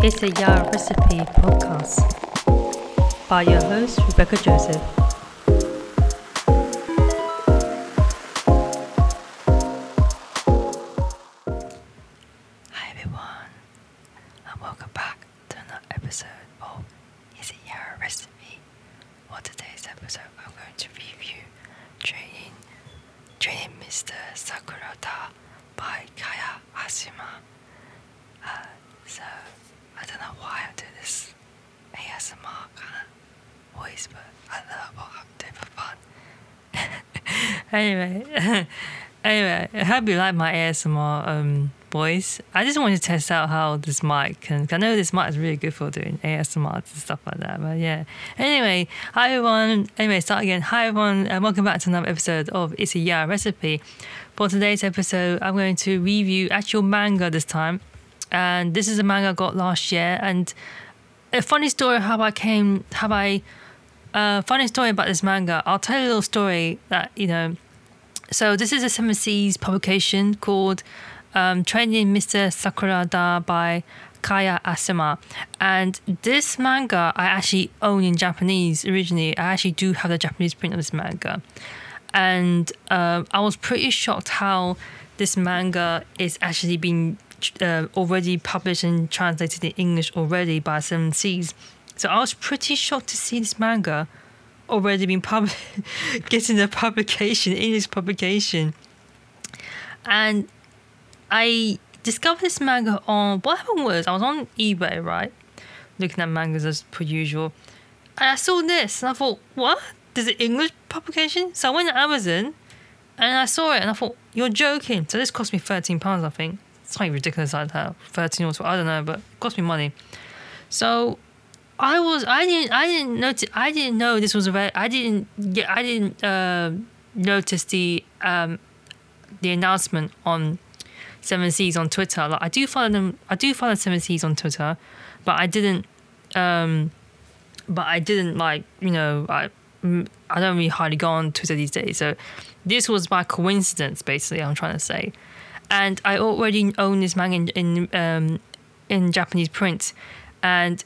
It's a Yara Recipe podcast by your host, Rebecca Joseph. Hope you like my ASMR um, voice. I just wanted to test out how this mic can. I know this mic is really good for doing ASMR and stuff like that. But yeah. Anyway, hi everyone. Anyway, start again. Hi everyone, and welcome back to another episode of It's a Yara Recipe. For today's episode, I'm going to review actual manga this time, and this is a manga I got last year. And a funny story how I came, how I uh, funny story about this manga. I'll tell you a little story that you know. So this is a Seven Seas publication called um, "Training Mr. Sakurada" by Kaya Azuma, and this manga I actually own in Japanese originally. I actually do have the Japanese print of this manga, and um, I was pretty shocked how this manga is actually being uh, already published and translated in English already by Seven Seas. So I was pretty shocked to see this manga already been pub- getting a publication, English publication. And I discovered this manga on what happened was I was on eBay, right? Looking at mangas as per usual. And I saw this and I thought, what? There's an English publication? So I went to Amazon and I saw it and I thought, you're joking. So this cost me £13, I think. It's something ridiculous like that. 13 or 12, I don't know, but it cost me money. So I was I didn't I didn't notice I didn't know this was a very I didn't get I didn't uh, notice the um, the announcement on Seven Seas on Twitter. Like I do follow them I do follow Seven Seas on Twitter, but I didn't um, but I didn't like you know I I don't really hardly go on Twitter these days. So this was by coincidence basically I'm trying to say, and I already own this manga in in, um, in Japanese print, and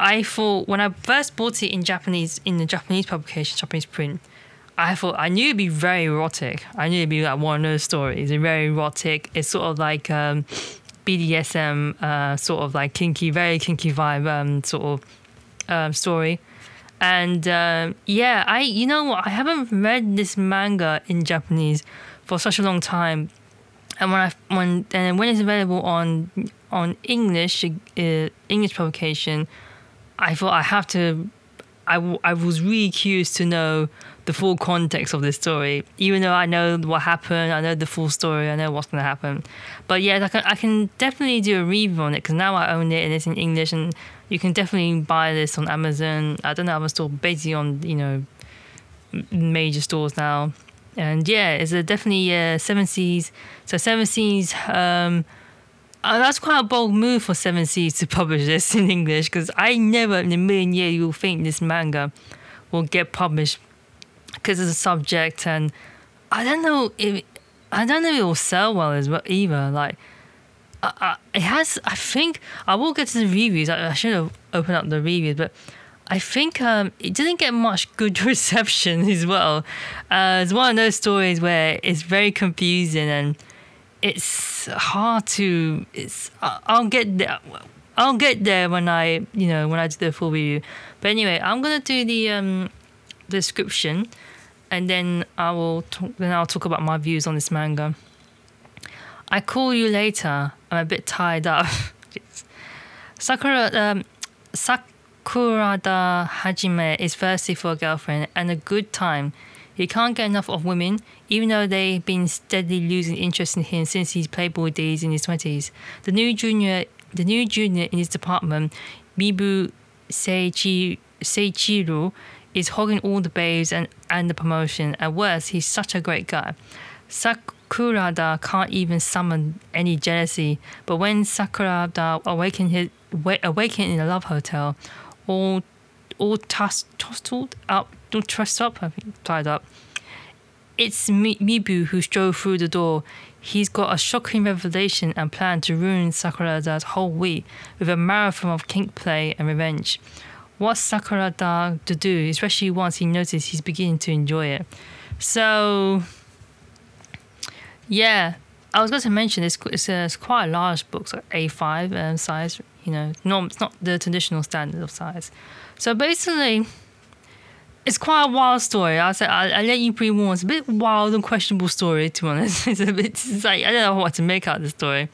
I thought when I first bought it in Japanese in the Japanese publication, Japanese print, I thought I knew it'd be very erotic. I knew it'd be like one of those stories. It's very erotic. It's sort of like um, BDSM, uh, sort of like kinky, very kinky vibe um, sort of um, story. And um, yeah, I you know what? I haven't read this manga in Japanese for such a long time. And when I when and when it's available on on English uh, English publication, I thought I have to. I, was really curious to know the full context of this story, even though I know what happened, I know the full story, I know what's going to happen. But yeah, I can, I can definitely do a review on it because now I own it and it's in English, and you can definitely buy this on Amazon. I don't know, I'm still basically on you know major stores now, and yeah, it's a definitely uh, Seven Seas. So Seven Seas. Um, uh, that's quite a bold move for Seven Seas to publish this in English because I never in a million years will think this manga will get published because of the subject and I don't know if I don't know if it will sell well as well either. Like, it has. I think I will get to the reviews. I, I should have opened up the reviews, but I think um, it didn't get much good reception as well. Uh, it's one of those stories where it's very confusing and it's hard to it's I'll get there I'll get there when I you know when I do the full review. But anyway I'm gonna do the um description and then I will talk, then I'll talk about my views on this manga. I call you later. I'm a bit tied up. Sakura um, Sakurada Hajime is thirsty for a girlfriend and a good time he can't get enough of women, even though they've been steadily losing interest in him since his playboy days in his twenties. The new junior, the new junior in his department, Mibu Seichi, Seichiro, is hogging all the babes and, and the promotion. At worst, he's such a great guy. Sakurada can't even summon any jealousy, but when Sakurada awakened his awakened in a love hotel, all all tossed, tossed up don't trust up, tied up. It's Mibu who strode through the door. he's got a shocking revelation and plan to ruin Sakurada's whole week with a marathon of kink play and revenge. What's Sakurada to do, especially once he notices he's beginning to enjoy it? So, yeah, I was going to mention it's, it's, it's quite a large book, so A5 um, size, you know, no, it's not the traditional standard of size. So basically, it's quite a wild story. I said I, I let you pre warn. It's a bit wild and questionable story. To be honest, it's a bit. It's like I don't know what to make out of the story.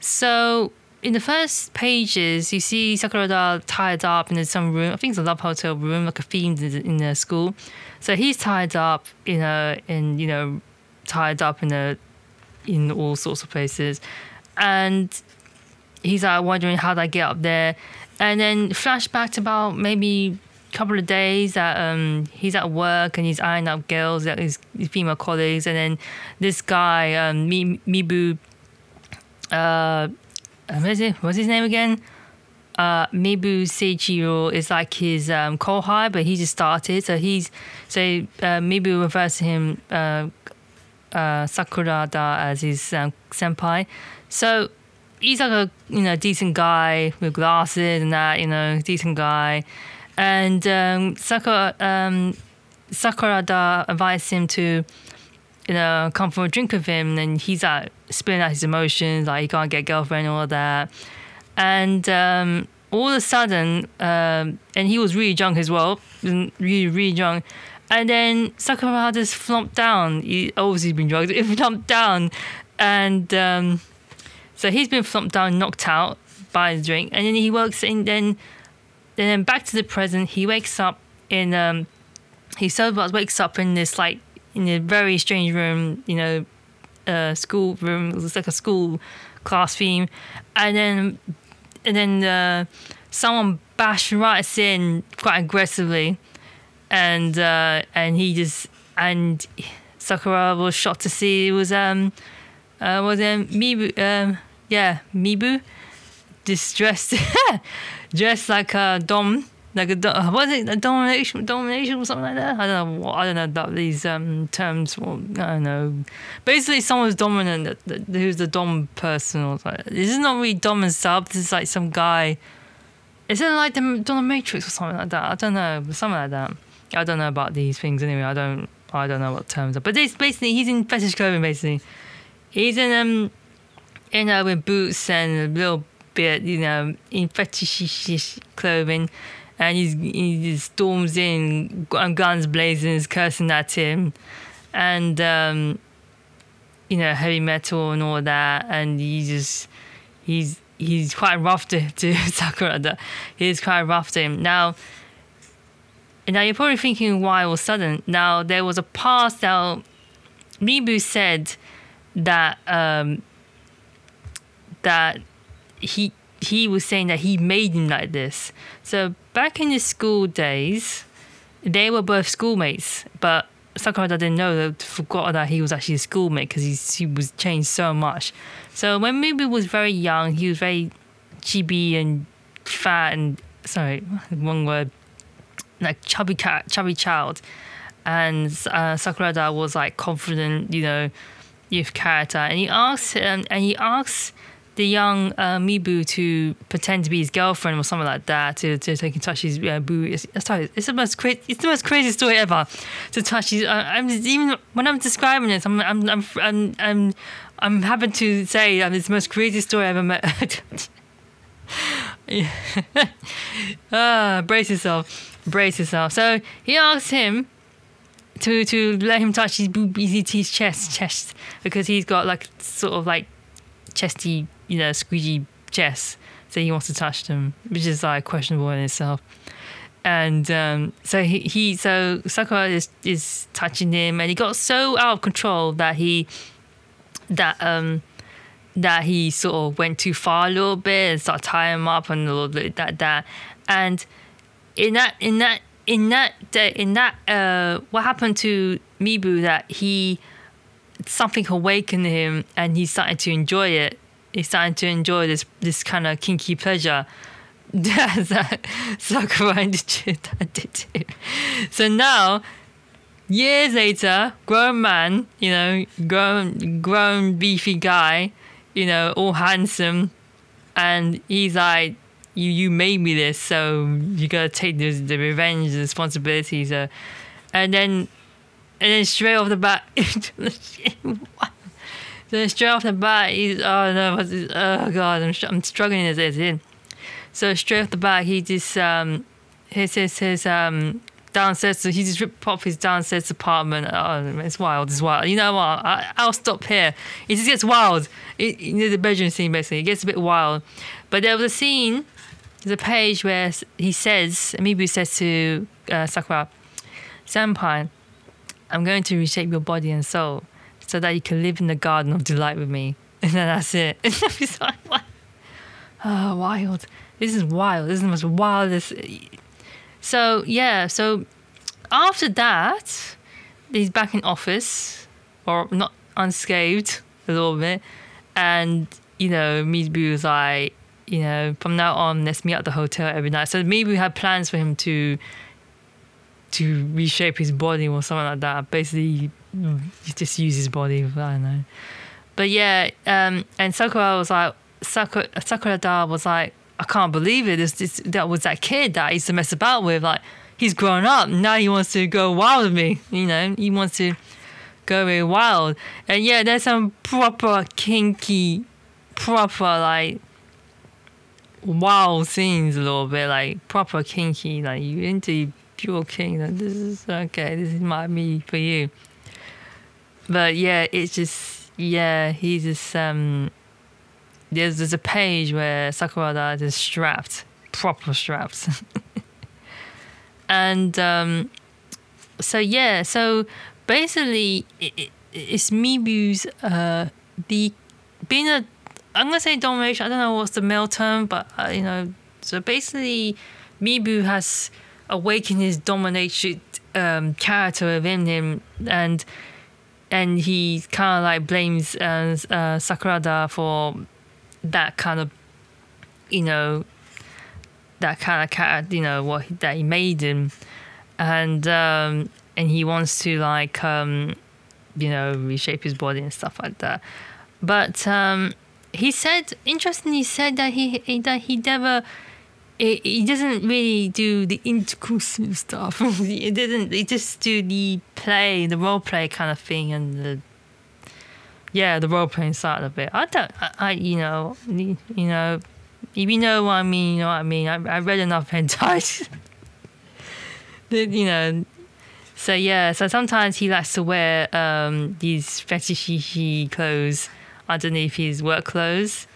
So in the first pages, you see Sakurada tied up in some room. I think it's a love hotel room, like a themed in the school. So he's tied up in a in you know tied up in a in all sorts of places, and he's like wondering how they get up there, and then flashback to about maybe couple of days that um, he's at work and he's eyeing up girls, at his, his female colleagues, and then this guy um, Mibu. Uh, what is it? What's his name again? Uh, Mibu Seichiro is like his um, kohai, but he just started. So he's so uh, Mibu refers to him uh, uh, as his um, senpai. So he's like a you know decent guy with glasses and that you know decent guy, and um, Sakura um, Sakurada invites him to you know come for a drink with him, and he's like spilling out his emotions, like he can't get a girlfriend and all that, and. Um, all of a sudden, um, and he was really drunk as well, really, really drunk. And then Sakura just flopped down. He obviously been drugged. He flopped down, and um, so he's been flopped down, knocked out by the drink. And then he works in. Then, then back to the present. He wakes up in. Um, he sober wakes up in this like in a very strange room. You know, uh, school room. It looks like a school class theme, and then and then uh, someone bashed right in quite aggressively and uh, and he just and Sakura was shocked to see it was um uh, was um Mibu um yeah Mibu distressed dressed like a dom like a was it a domination domination or something like that? I don't know what I don't know about these um terms well, I don't know. Basically someone's dominant who's the dom person or something. This is not really dom and sub this is like some guy. Isn't it like the dominatrix or something like that? I don't know something like that. I don't know about these things anyway. I don't I don't know what terms are. But it's basically he's in fetish clothing basically. He's in um in uh, with boots and a little bit, you know, in fetish clothing and he's, he storms in guns blazing, is cursing at him, and um, you know heavy metal and all that, and he just he's he's quite rough to to Sakura. He's quite rough to him now. Now you're probably thinking why it was sudden. Now there was a past that Mibu said that um, that he he was saying that he made him like this. So back in his school days, they were both schoolmates, but Sakurada didn't know that forgot that he was actually a schoolmate because he, was changed so much. So when Mibu was very young, he was very chibi and fat and sorry, one word like chubby cat, chubby child, and uh, Sakurada was like confident, you know, youth character, and he asks um, and he asks the young uh, Mibu to pretend to be his girlfriend or something like that to, to take and touch his uh, boo. It's, sorry, it's the most crazy. It's the most crazy story ever. To touch his. Uh, I'm even when I'm describing it, I'm I'm I'm I'm I'm, I'm having to say um, it's the most crazy story I've ever met. ah, brace yourself brace yourself. So he asks him to to let him touch his boobies, his chest chest because he's got like sort of like chesty you know squeegee chest. So he wants to touch them, which is like questionable in itself. And um, so he, he so Sakura is is touching him, and he got so out of control that he that um that he sort of went too far a little bit and started tying him up and a little bit that that and in that in that in that in that uh, what happened to Mibu that he something awakened him and he started to enjoy it. He started to enjoy this this kind of kinky pleasure that did So now years later, grown man, you know, grown grown beefy guy, you know, all handsome, and he's like, "You you made me this, so you gotta take the the revenge, the responsibilities." Uh, and then and then straight off the bat, then straight off the bat, he's oh no, what's this? oh god, I'm I'm struggling as it is. in. So straight off the bat, he just um, his his his um downstairs. So he just ripped off his downstairs apartment. Oh, it's wild. It's wild. You know what? I, I'll stop here. It just gets wild. It, you know, the bedroom scene basically it gets a bit wild. But there was a scene. There's a page where he says, Mibu says to uh, Sakura, Senpai, I'm going to reshape your body and soul so that you can live in the garden of delight with me. And then that's it. And I was like, what? Oh, wild. This is wild. This is the most wildest. So, yeah, so after that, he's back in office, or not unscathed a little bit. And, you know, Mibu was like, you know, from now on, let's meet at the hotel every night. So maybe we had plans for him to to reshape his body or something like that. Basically, just use his body. I don't know. But yeah, um, and Sakura was like, Sakura, Sakurada was like, I can't believe it. This, this, that was that kid that I used to mess about with. Like, he's grown up. Now he wants to go wild with me. You know, he wants to go very wild. And yeah, there's some proper kinky, proper like wild scenes a little bit, like proper kinky. Like you into pure king. Like, this is okay. This is my me for you. But yeah, it's just yeah. He's just um. There's there's a page where Sakurada is strapped, proper strapped. and um, so yeah, so basically it, it, it's Mibu's uh the being a I'm gonna say domination. I don't know what's the male term, but uh, you know, so basically Mibu has awakened his dominated um, character within him, and and he kind of like blames uh, uh, Sakurada for that kind of, you know, that kind of cat, you know, what that he made him, and um, and he wants to like, um, you know, reshape his body and stuff like that. But um, he said, interestingly, said that he that he never. It, he doesn't really do the interclusive stuff. it didn't. He just do the play, the role play kind of thing, and the yeah, the role playing side of it. I don't. I, I you know, you, know, if you know what I mean, you know what I mean. I, I read enough hentai. you know, so yeah. So sometimes he likes to wear um, these fetishy clothes underneath his work clothes.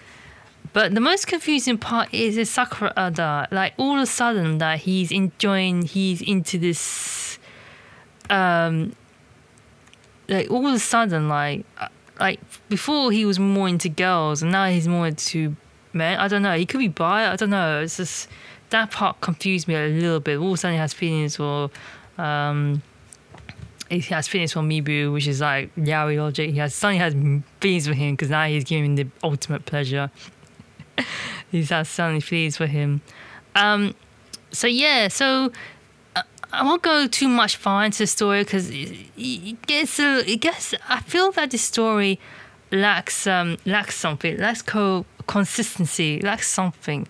But the most confusing part is Sakurada. Like all of a sudden that he's enjoying, he's into this. Um, like all of a sudden, like like before he was more into girls, and now he's more into men. I don't know. He could be bi. I don't know. It's just that part confused me a little bit. All of a sudden, he has feelings for. Um, he has feelings for Mibu, which is like yaoi logic. He has suddenly has feelings for him because now he's giving him the ultimate pleasure. he has suddenly feelings for him. Um, so yeah, so uh, I won't go too much far into the story because it, gets a, it gets. I feel that the story lacks um lacks something, lacks co consistency, lacks something.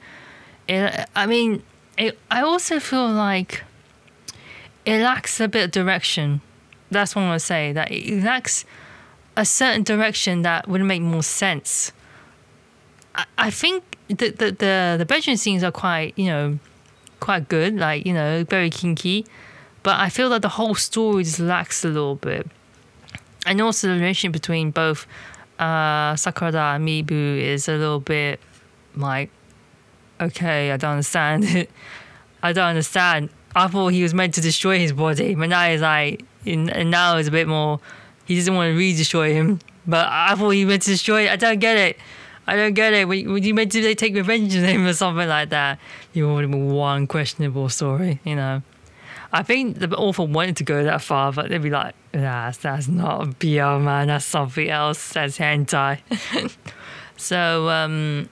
It, I mean, it, I also feel like it lacks a bit of direction that's what I want to say. That it lacks a certain direction that would make more sense. I, I think the, the the the bedroom scenes are quite you know quite good, like you know very kinky, but I feel that the whole story just lacks a little bit, and also the relationship between both uh, Sakurada and Mibu is a little bit like okay, I don't understand it. I don't understand. I thought he was meant to destroy his body, but now he's like and now it's a bit more. He doesn't want to re-destroy him, but I thought he meant to destroy it. I don't get it. I don't get it. Would you to they take revenge on him or something like that? You been one questionable story, you know. I think the author wanted to go that far, but they'd be like, that's, that's not BL, man. That's something else. That's hentai. so, um,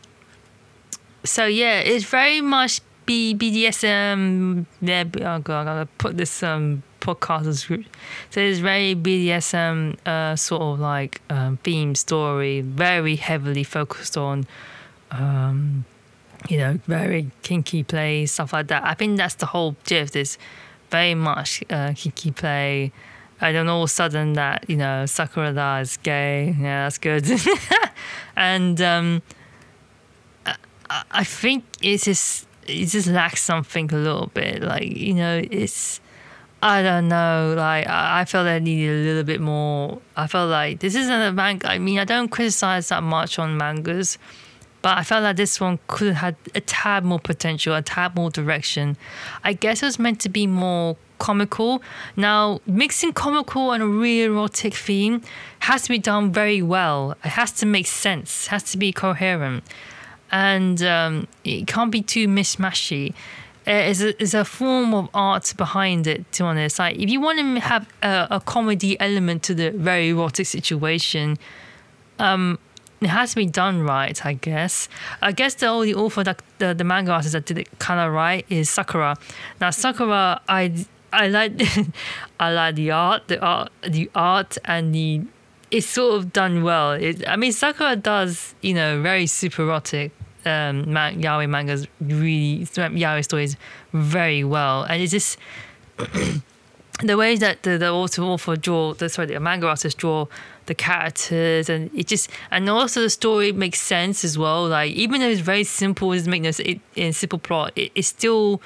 so yeah, it's very much B- BDSM. Yeah, oh God, I gotta put this um, podcasters group. So it's very BDSM uh, sort of like um, theme story, very heavily focused on, um, you know, very kinky play stuff like that. I think that's the whole gist. Is very much uh, kinky play. And don't all of a sudden that you know Sakura is gay. Yeah, that's good. and um, I, I think it just it just lacks something a little bit. Like you know, it's I don't know. Like I, felt I needed a little bit more. I felt like this isn't a manga. I mean, I don't criticize that much on mangas, but I felt like this one could have had a tad more potential, a tad more direction. I guess it was meant to be more comical. Now, mixing comical and a real erotic theme has to be done very well. It has to make sense. It has to be coherent and um, it can't be too mishmashy. There's a, there's a form of art behind it, to be honest. Like, if you want to have a, a comedy element to the very erotic situation, um, it has to be done right, I guess. I guess the only author that the, the manga artist that did it kind of right is Sakura. Now, Sakura, I I like I like the art, the art, the art, and the it's sort of done well. It, I mean, Sakura does, you know, very super erotic um, man, yaoi mangas, really yaoi stories very well, and it's just the way that the, the author, author draw, the sorry, the manga artist draw the characters, and it just, and also the story makes sense as well. Like even though it's very simple, it's making it in simple plot, it, it's still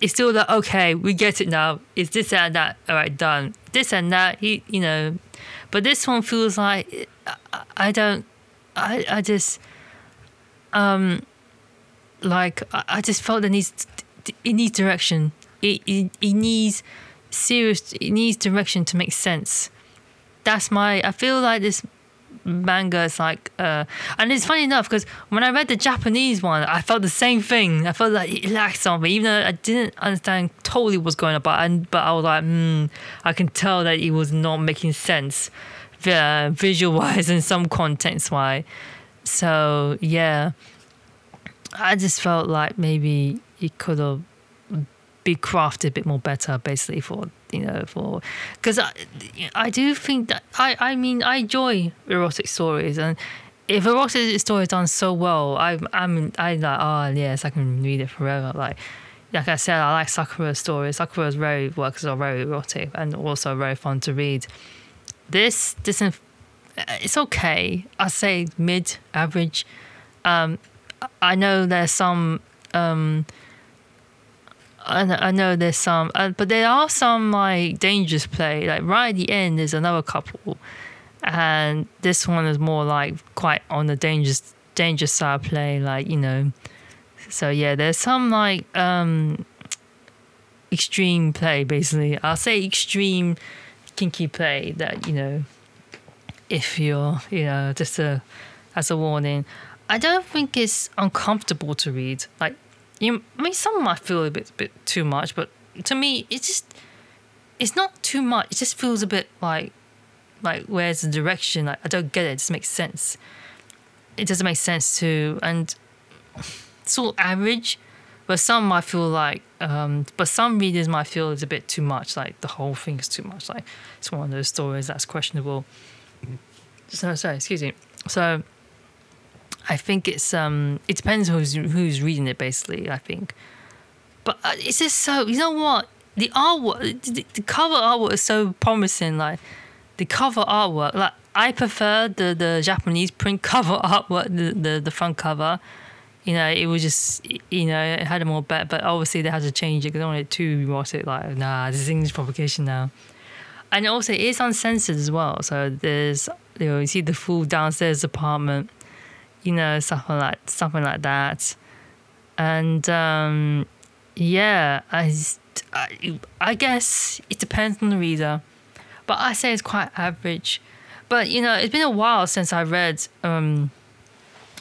it's still like okay, we get it now. It's this and that. All right, done. This and that. He, you know, but this one feels like I, I don't. I I just um like I, just felt that needs it needs direction. It, it it needs serious. It needs direction to make sense. That's my. I feel like this manga is like uh and it's funny enough because when I read the Japanese one I felt the same thing I felt like it lacked something even though I didn't understand totally what's going on but but I was like hmm I can tell that it was not making sense uh, visual wise and some contents wise so yeah I just felt like maybe it could have be crafted a bit more better basically for you know for because I, I do think that I I mean I enjoy erotic stories and if erotic story is done so well I I'm I like oh yes I can read it forever. Like like I said I like Sakura stories. Sakura's very works are very erotic and also very fun to read. This doesn't it's okay. I say mid average um I know there's some um I, know there's some, uh, but there are some like dangerous play. Like right at the end, there's another couple, and this one is more like quite on the dangerous dangerous side play. Like you know, so yeah, there's some like um extreme play. Basically, I'll say extreme kinky play that you know, if you're you know just a as a warning. I don't think it's uncomfortable to read. Like you, I mean, some might feel a bit, bit too much, but to me, it's just, it's not too much. It just feels a bit like, like where's the direction? Like I don't get it. It just makes sense. It doesn't make sense to, and sort of average, but some might feel like, um, but some readers might feel it's a bit too much. Like the whole thing is too much. Like it's one of those stories that's questionable. So sorry, excuse me. So I think it's um it depends who's who's reading it basically. I think, but uh, it's just so you know what the artwork the, cover artwork is so promising. Like the cover artwork, like I prefer the the Japanese print cover artwork, the the, the front cover. You know, it was just you know it had a more bet, but obviously they had to change it because I wanted to watch it. Like nah, this is English publication now, and also it is uncensored as well. So there's you know you see the full downstairs apartment you know, something like something like that. And um, yeah, I, I, I guess it depends on the reader, but I say it's quite average. But you know, it's been a while since I read um,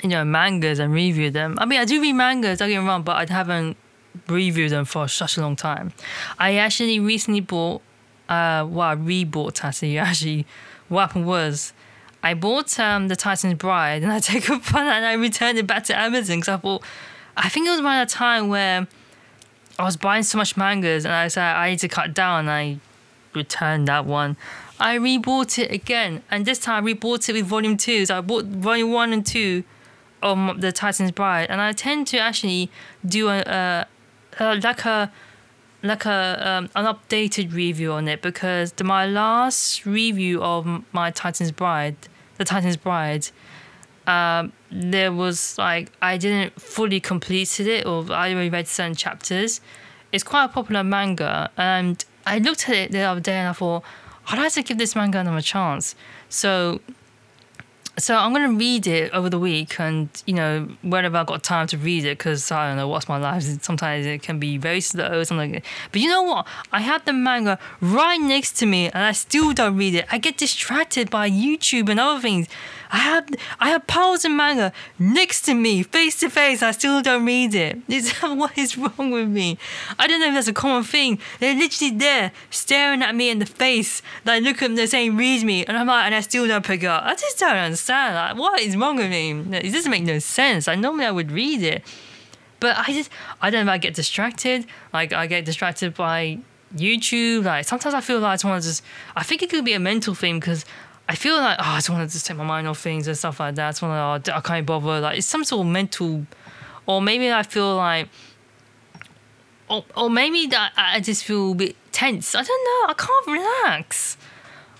you know mangas and reviewed them. I mean, I do read mangas, don't get me wrong, but I haven't reviewed them for such a long time. I actually recently bought, uh, well, I rebought actually. Actually, what happened was I bought um, the Titan's Bride and I took a fun and I returned it back to Amazon because I thought, I think it was around a time where I was buying so much mangas and I said I need to cut down. I returned that one. I rebought it again, and this time I rebought it with volume two. So I bought volume one and two of the Titan's Bride, and I tend to actually do a, a, a like a like a um, an updated review on it because the, my last review of my Titan's Bride, the Titan's Bride, um, there was like I didn't fully completed it or I only read certain chapters. It's quite a popular manga, and I looked at it the other day and I thought I'd like to give this manga another chance. So so I'm gonna read it over the week, and you know, whenever I got time to read it, because I don't know what's my life. Sometimes it can be very slow, something. Like but you know what? I have the manga right next to me, and I still don't read it. I get distracted by YouTube and other things. I have I have piles of manga next to me, face to face. I still don't read it. It's, what is wrong with me? I don't know if that's a common thing. They're literally there, staring at me in the face, like look at them, they're saying read me, and I'm like, and I still don't pick up. I just don't understand. Like, what is wrong with me? It doesn't make no sense. I normally I would read it, but I just I don't know. If I get distracted. Like I get distracted by YouTube. Like sometimes I feel like I just want to just. I think it could be a mental thing because I feel like oh, I just want to just take my mind off things and stuff like that. I want to, oh, I can't bother. Like it's some sort of mental, or maybe I feel like, or, or maybe that I just feel a bit tense. I don't know. I can't relax.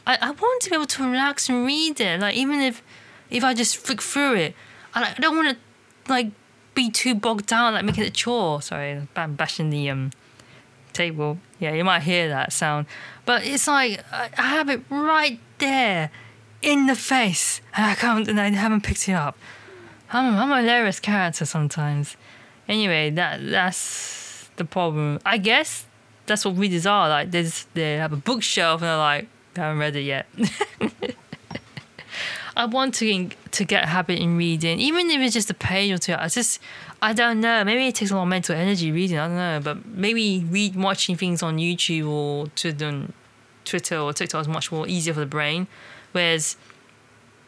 I, I want to be able to relax and read it. Like even if if I just flick through it, I, I don't want to like be too bogged down, like making it a chore. Sorry, I'm bashing the um table. Yeah, you might hear that sound, but it's like I have it right there in the face, and I can't, and I haven't picked it up. I'm, I'm a hilarious character sometimes. Anyway, that that's the problem. I guess that's what readers are like. They just, they have a bookshelf and they're like, I haven't read it yet. I want to to get a habit in reading, even if it's just a page or two. I just I don't know. Maybe it takes a lot of mental energy reading. I don't know, but maybe read watching things on YouTube or to the Twitter or TikTok is much more easier for the brain. Whereas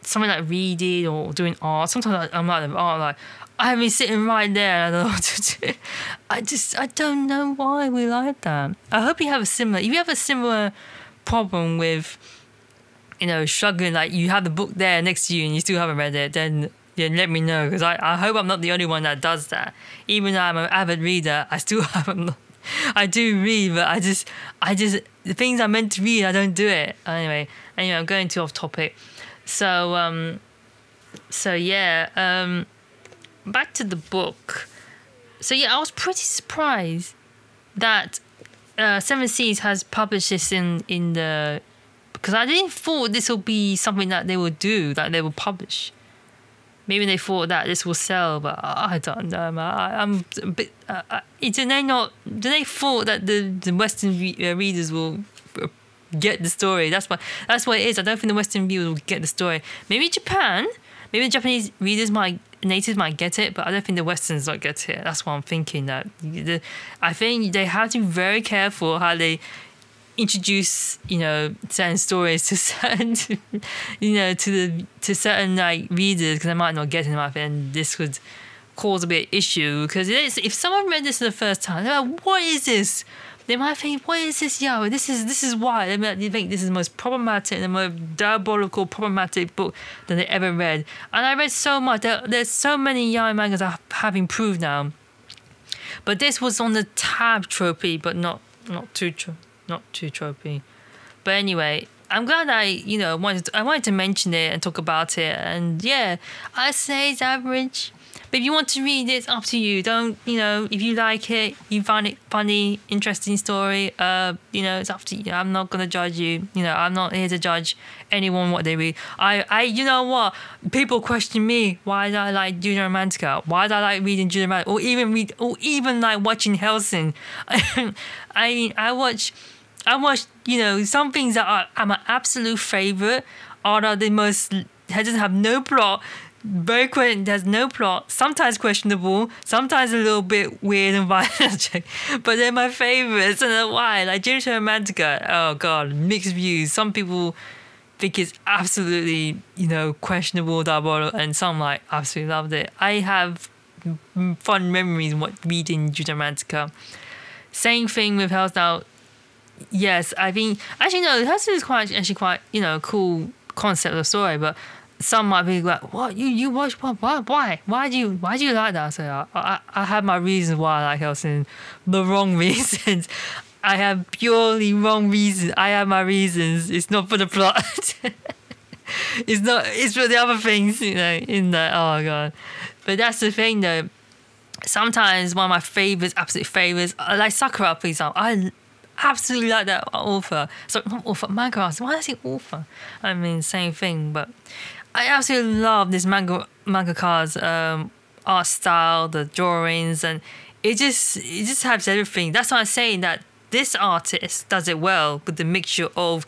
something like reading or doing art, sometimes I'm like, oh, like I have been sitting right there I don't know what to do. I just, I don't know why we like that. I hope you have a similar, if you have a similar problem with, you know, struggling, like you have the book there next to you and you still haven't read it, then yeah, let me know because I, I hope I'm not the only one that does that. Even though I'm an avid reader, I still haven't I do read, but I just, I just, the things I'm meant to read, I don't do it. Anyway, anyway, I'm going too off topic. So, um, so yeah, um, back to the book. So yeah, I was pretty surprised that uh, Seven Seas has published this in in the because I didn't thought this would be something that they would do, that they would publish maybe they thought that this will sell, but I don't know. I, am a bit. Uh, uh, do they not? Do they thought that the the Western re- uh, readers will uh, get the story? That's what that's what it is. I don't think the Western viewers will get the story. Maybe Japan, maybe the Japanese readers might natives might get it, but I don't think the Westerns don't get it. That's what I'm thinking. That I think they have to be very careful how they introduce you know certain stories to certain you know to the to certain like readers because I might not get enough and this could cause a bit of issue. Because if someone read this for the first time they're like what is this? They might think what is this? Yo this is this is why. They might think this is the most problematic the most diabolical problematic book that they ever read. And I read so much there, there's so many young mangas that have improved now. But this was on the tab trophy but not not too trophy not too tropey. But anyway, I'm glad I, you know, wanted to, I wanted to mention it and talk about it. And yeah, I say it's average. But if you want to read it, it's up to you. Don't, you know, if you like it, you find it funny, interesting story, uh, you know, it's up to you. I'm not gonna judge you. You know, I'm not here to judge anyone what they read. I, I you know what? People question me why do I like Junjo Romantica? Why do I like reading Junjo Romantica? Or even read or even like watching Hellsing. I I watch I watch, you know, some things that are, are my absolute favorite are the most, just have no plot, very quick, there's no plot, sometimes questionable, sometimes a little bit weird and violent, but they're my favorites. And why? Like James Romantica, oh god, mixed views. Some people think it's absolutely, you know, questionable, double, and some like absolutely loved it. I have fun memories what reading Junjo Romantica. Same thing with Hell's Now yes, I think actually no, this is quite actually quite you know cool concept of story, but some might be like, "What you you watch what why why why do you why do you like that?" So I I, have my reasons why I like Hellsing, the wrong reasons. I have purely wrong reasons. I have my reasons. It's not for the plot. it's not. It's for the other things, you know. In the oh god, but that's the thing though. Sometimes one of my favorites, absolute favorites, uh, like Sakura, for example. I absolutely like that author. So not author, manga artist. Why did I say author? I mean, same thing. But I absolutely love this manga mangaka's um, art style, the drawings, and it just it just has everything. That's why I'm saying that this artist does it well with the mixture of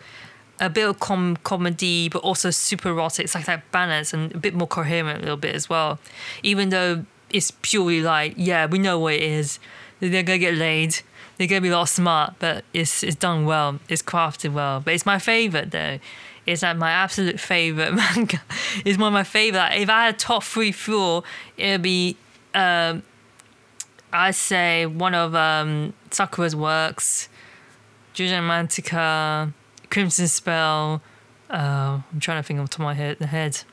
a bit of com- comedy, but also super erotic. It's like that balance and a bit more coherent a little bit as well. Even though it's purely like, yeah, we know what it is. They're gonna get laid. They're gonna be a lot smart, but it's it's done well. It's crafted well. But it's my favorite though. It's like my absolute favorite manga. It's one of my favorite. Like, if I had top three four, it'd be um, I say one of um, Sakura's works, Junjo Romantica, Crimson Spell. Uh, I'm trying to think off the top of my head. Head.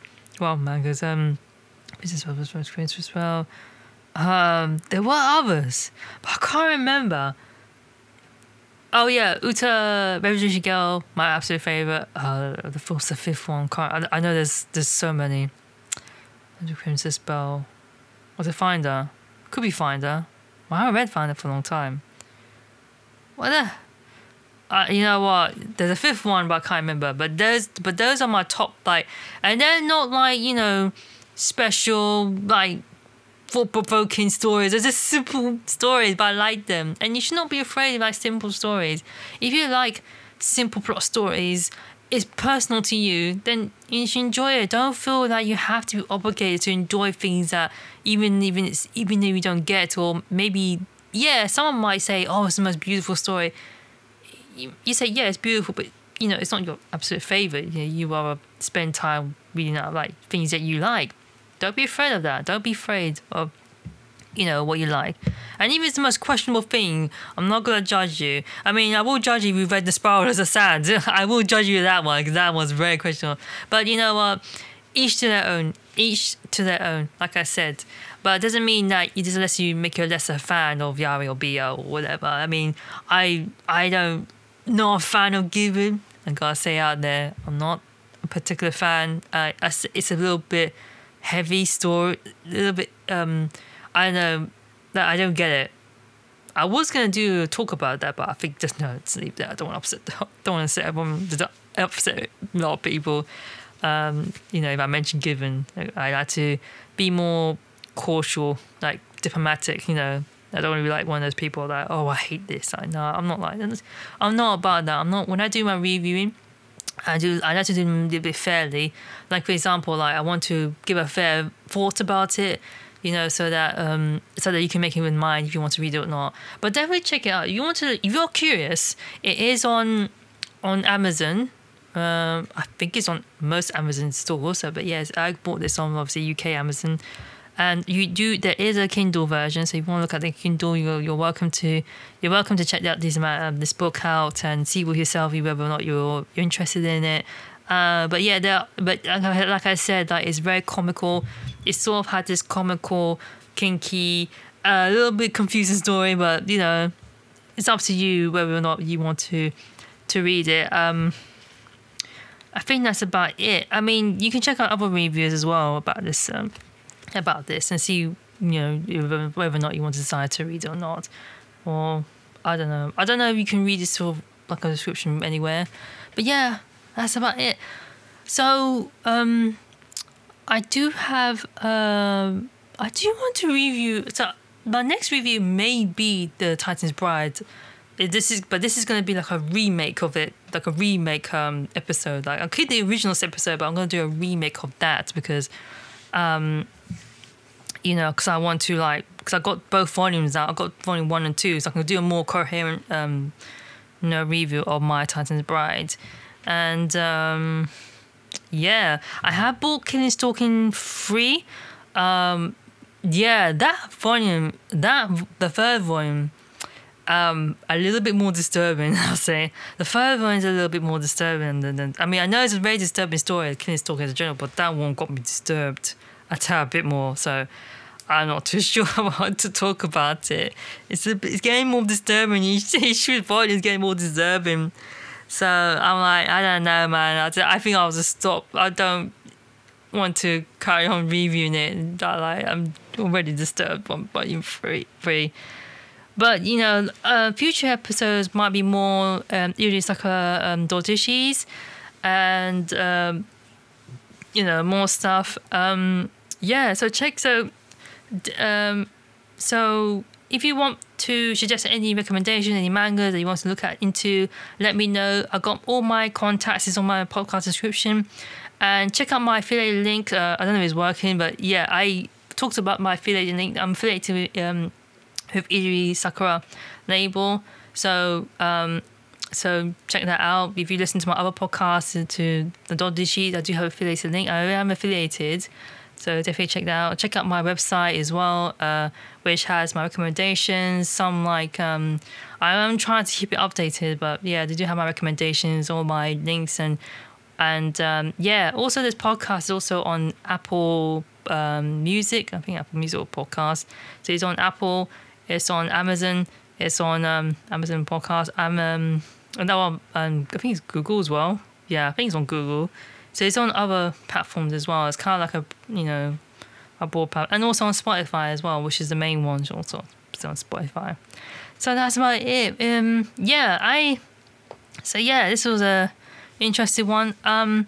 Well, mangas. Um, Business Spell, Crimson Spell. Um, there were others, but I can't remember. Oh yeah, Uta Revolution Girl, my absolute favorite. Uh, the fourth, the fifth one. Can't, I, I know there's there's so many. Princess Spell. Was it Finder? Could be Finder. Well, I haven't read Finder for a long time. What the? Uh, you know what? There's a fifth one, but I can't remember. But those, but those are my top like, and they're not like you know, special like, thought provoking stories. They're just simple stories, but I like them. And you should not be afraid of like simple stories. If you like simple plot stories, it's personal to you, then you should enjoy it. Don't feel that you have to be obligated to enjoy things that even even even if you don't get or maybe yeah, someone might say, Oh, it's the most beautiful story. You, you say, Yeah, it's beautiful, but you know, it's not your absolute favourite. You know, you rather spend time reading out like things that you like. Don't be afraid of that. Don't be afraid of you know what you like. And even if it's the most questionable thing, I'm not gonna judge you. I mean, I will judge you if you've read The Spirals of Sand. I will judge you that one because that was very questionable. But you know what? Each to their own. Each to their own. Like I said. But it doesn't mean that it doesn't let you make you a lesser fan of Yuri or Bia or whatever. I mean, I I don't not a fan of Given. I gotta say out there, I'm not a particular fan. Uh, it's a little bit heavy story, a little bit um I know that I don't get it. I was gonna do talk about that, but I think just no, leave that. I don't want to upset. Don't want to set everyone upset a lot of people. Um, you know, if I mention given, I like to be more cautious, like diplomatic. You know, I don't want to be like one of those people that oh I hate this. I know I'm not like. I'm not about that. I'm not when I do my reviewing. I do. I like to do them a bit fairly. Like for example, like I want to give a fair thought about it you know, so that um, so that you can make it in mind if you want to read it or not. But definitely check it out. You want to, if you're curious, it is on on Amazon. Um, I think it's on most Amazon stores. So, but yes, I bought this on obviously UK Amazon, and you do. There is a Kindle version, so if you want to look at the Kindle, you're, you're welcome to. You're welcome to check out this um, this book out and see for yourself whether or not you're, you're interested in it. Uh, but yeah, there. But like I said, like it's very comical. It sort of had this comical, kinky, a uh, little bit confusing story. But you know, it's up to you whether or not you want to to read it. Um, I think that's about it. I mean, you can check out other reviews as well about this um, about this and see you know whether or not you want to decide to read it or not. Or I don't know. I don't know if you can read this sort of like a description anywhere. But yeah, that's about it. So um, I do have um, I do want to review. So my next review may be the Titan's Bride. This is, but this is going to be like a remake of it, like a remake um, episode. Like I keep the original episode, but I'm going to do a remake of that because, um, you know, because I want to like, because I got both volumes out. I got volume one and two, so I can do a more coherent, um, you know, review of my Titan's Bride and um, yeah, I have bought Killing Stalking free. Um, yeah, that volume, that the third volume, um, a little bit more disturbing. I'll say the third one is a little bit more disturbing than. than I mean, I know it's a very disturbing story, Killing Stalker as a general, but that one got me disturbed a tad bit more. So I'm not too sure how to talk about it. It's a, it's getting more disturbing. Each each volume is getting more disturbing. So I'm like, I don't know, man. I, I think I'll just stop. I don't want to carry on reviewing it. I, like, I'm already disturbed by volume three. three. But you know, uh, future episodes might be more um, Sakura um, Dotishis and um, you know more stuff. Um, yeah, so check so um, so if you want to suggest any recommendation, any manga that you want to look at into, let me know. I got all my contacts is on my podcast description, and check out my affiliate link. Uh, I don't know if it's working, but yeah, I talked about my affiliate link. I'm affiliated with um, with Iri Sakura label. So um, so check that out. If you listen to my other podcasts, to the Doujinshi, I do have affiliated link. I am affiliated. So definitely check that out. Check out my website as well, uh, which has my recommendations. Some like um, I'm trying to keep it updated, but yeah, they do have my recommendations, all my links, and and um, yeah. Also, this podcast is also on Apple um, Music. I think Apple Music or podcast. So it's on Apple. It's on Amazon. It's on um, Amazon Podcast. I'm um, and that one, um, I think it's Google as well. Yeah, I think it's on Google. So it's on other platforms as well. It's kind of like a you know a broad platform, and also on Spotify as well, which is the main one. Also, it's on Spotify. So that's about it. Um, yeah, I. So yeah, this was a interesting one. Um,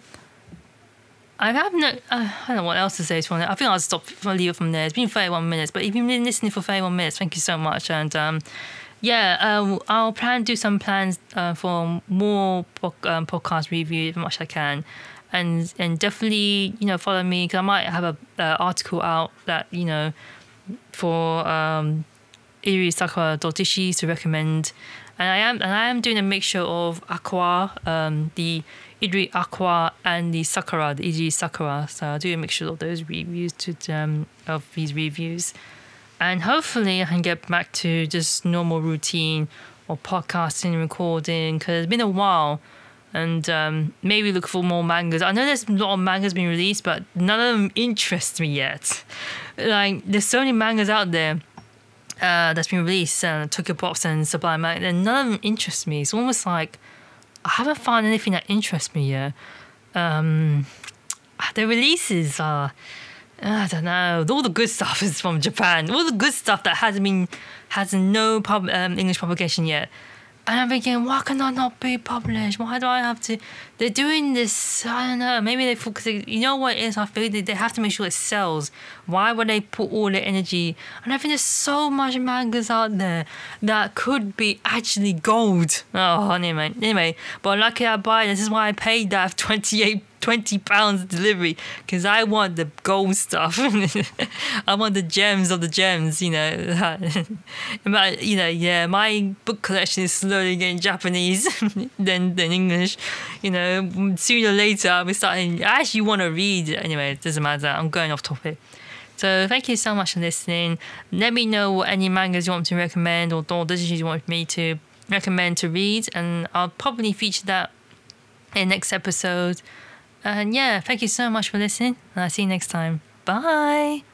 I have no, uh, I don't know what else to say to it. I think I'll stop, I'll leave it from there. It's been 31 minutes, but if you've been listening for 31 minutes, thank you so much. And um, yeah, uh, I'll plan to do some plans uh, for more po- um, podcast review as much as I can. And and definitely, you know, follow me because I might have a article out that, you know, for um, Sakura Doujinshi to recommend. And I am and I am doing a mixture of aqua, um, the Idri Aqua and the Sakura, the Idri Sakura. So I'll do a mixture of those reviews to um, of these reviews, and hopefully I can get back to just normal routine or podcasting, recording because it's been a while, and um, maybe look for more mangas. I know there's a lot of mangas being released, but none of them interest me yet. Like there's so many mangas out there. Uh, that's been released, uh, Tokyo Pops and Sublime, and none of them interest me. It's almost like I haven't found anything that interests me yet. Um, the releases are, I don't know. All the good stuff is from Japan. All the good stuff that hasn't been has no pub, um, English publication yet. And I'm thinking, why can I not be published? Why do I have to? They're doing this. I don't know. Maybe they focus. You know what it is? I feel they, they have to make sure it sells. Why would they put all their energy? And I think there's so much mangas out there that could be actually gold. Oh, anyway, anyway. But lucky I buy. This is why I paid that 28 20 pounds delivery because I want the gold stuff. I want the gems of the gems, you know. but, you know, yeah, my book collection is slowly getting Japanese than, than English. You know, sooner or later I'll be starting. I actually want to read. Anyway, it doesn't matter. I'm going off topic. So thank you so much for listening. Let me know what any mangas you want to recommend or doujins you want me to recommend to read, and I'll probably feature that in next episode. And yeah, thank you so much for listening. And I'll see you next time. Bye.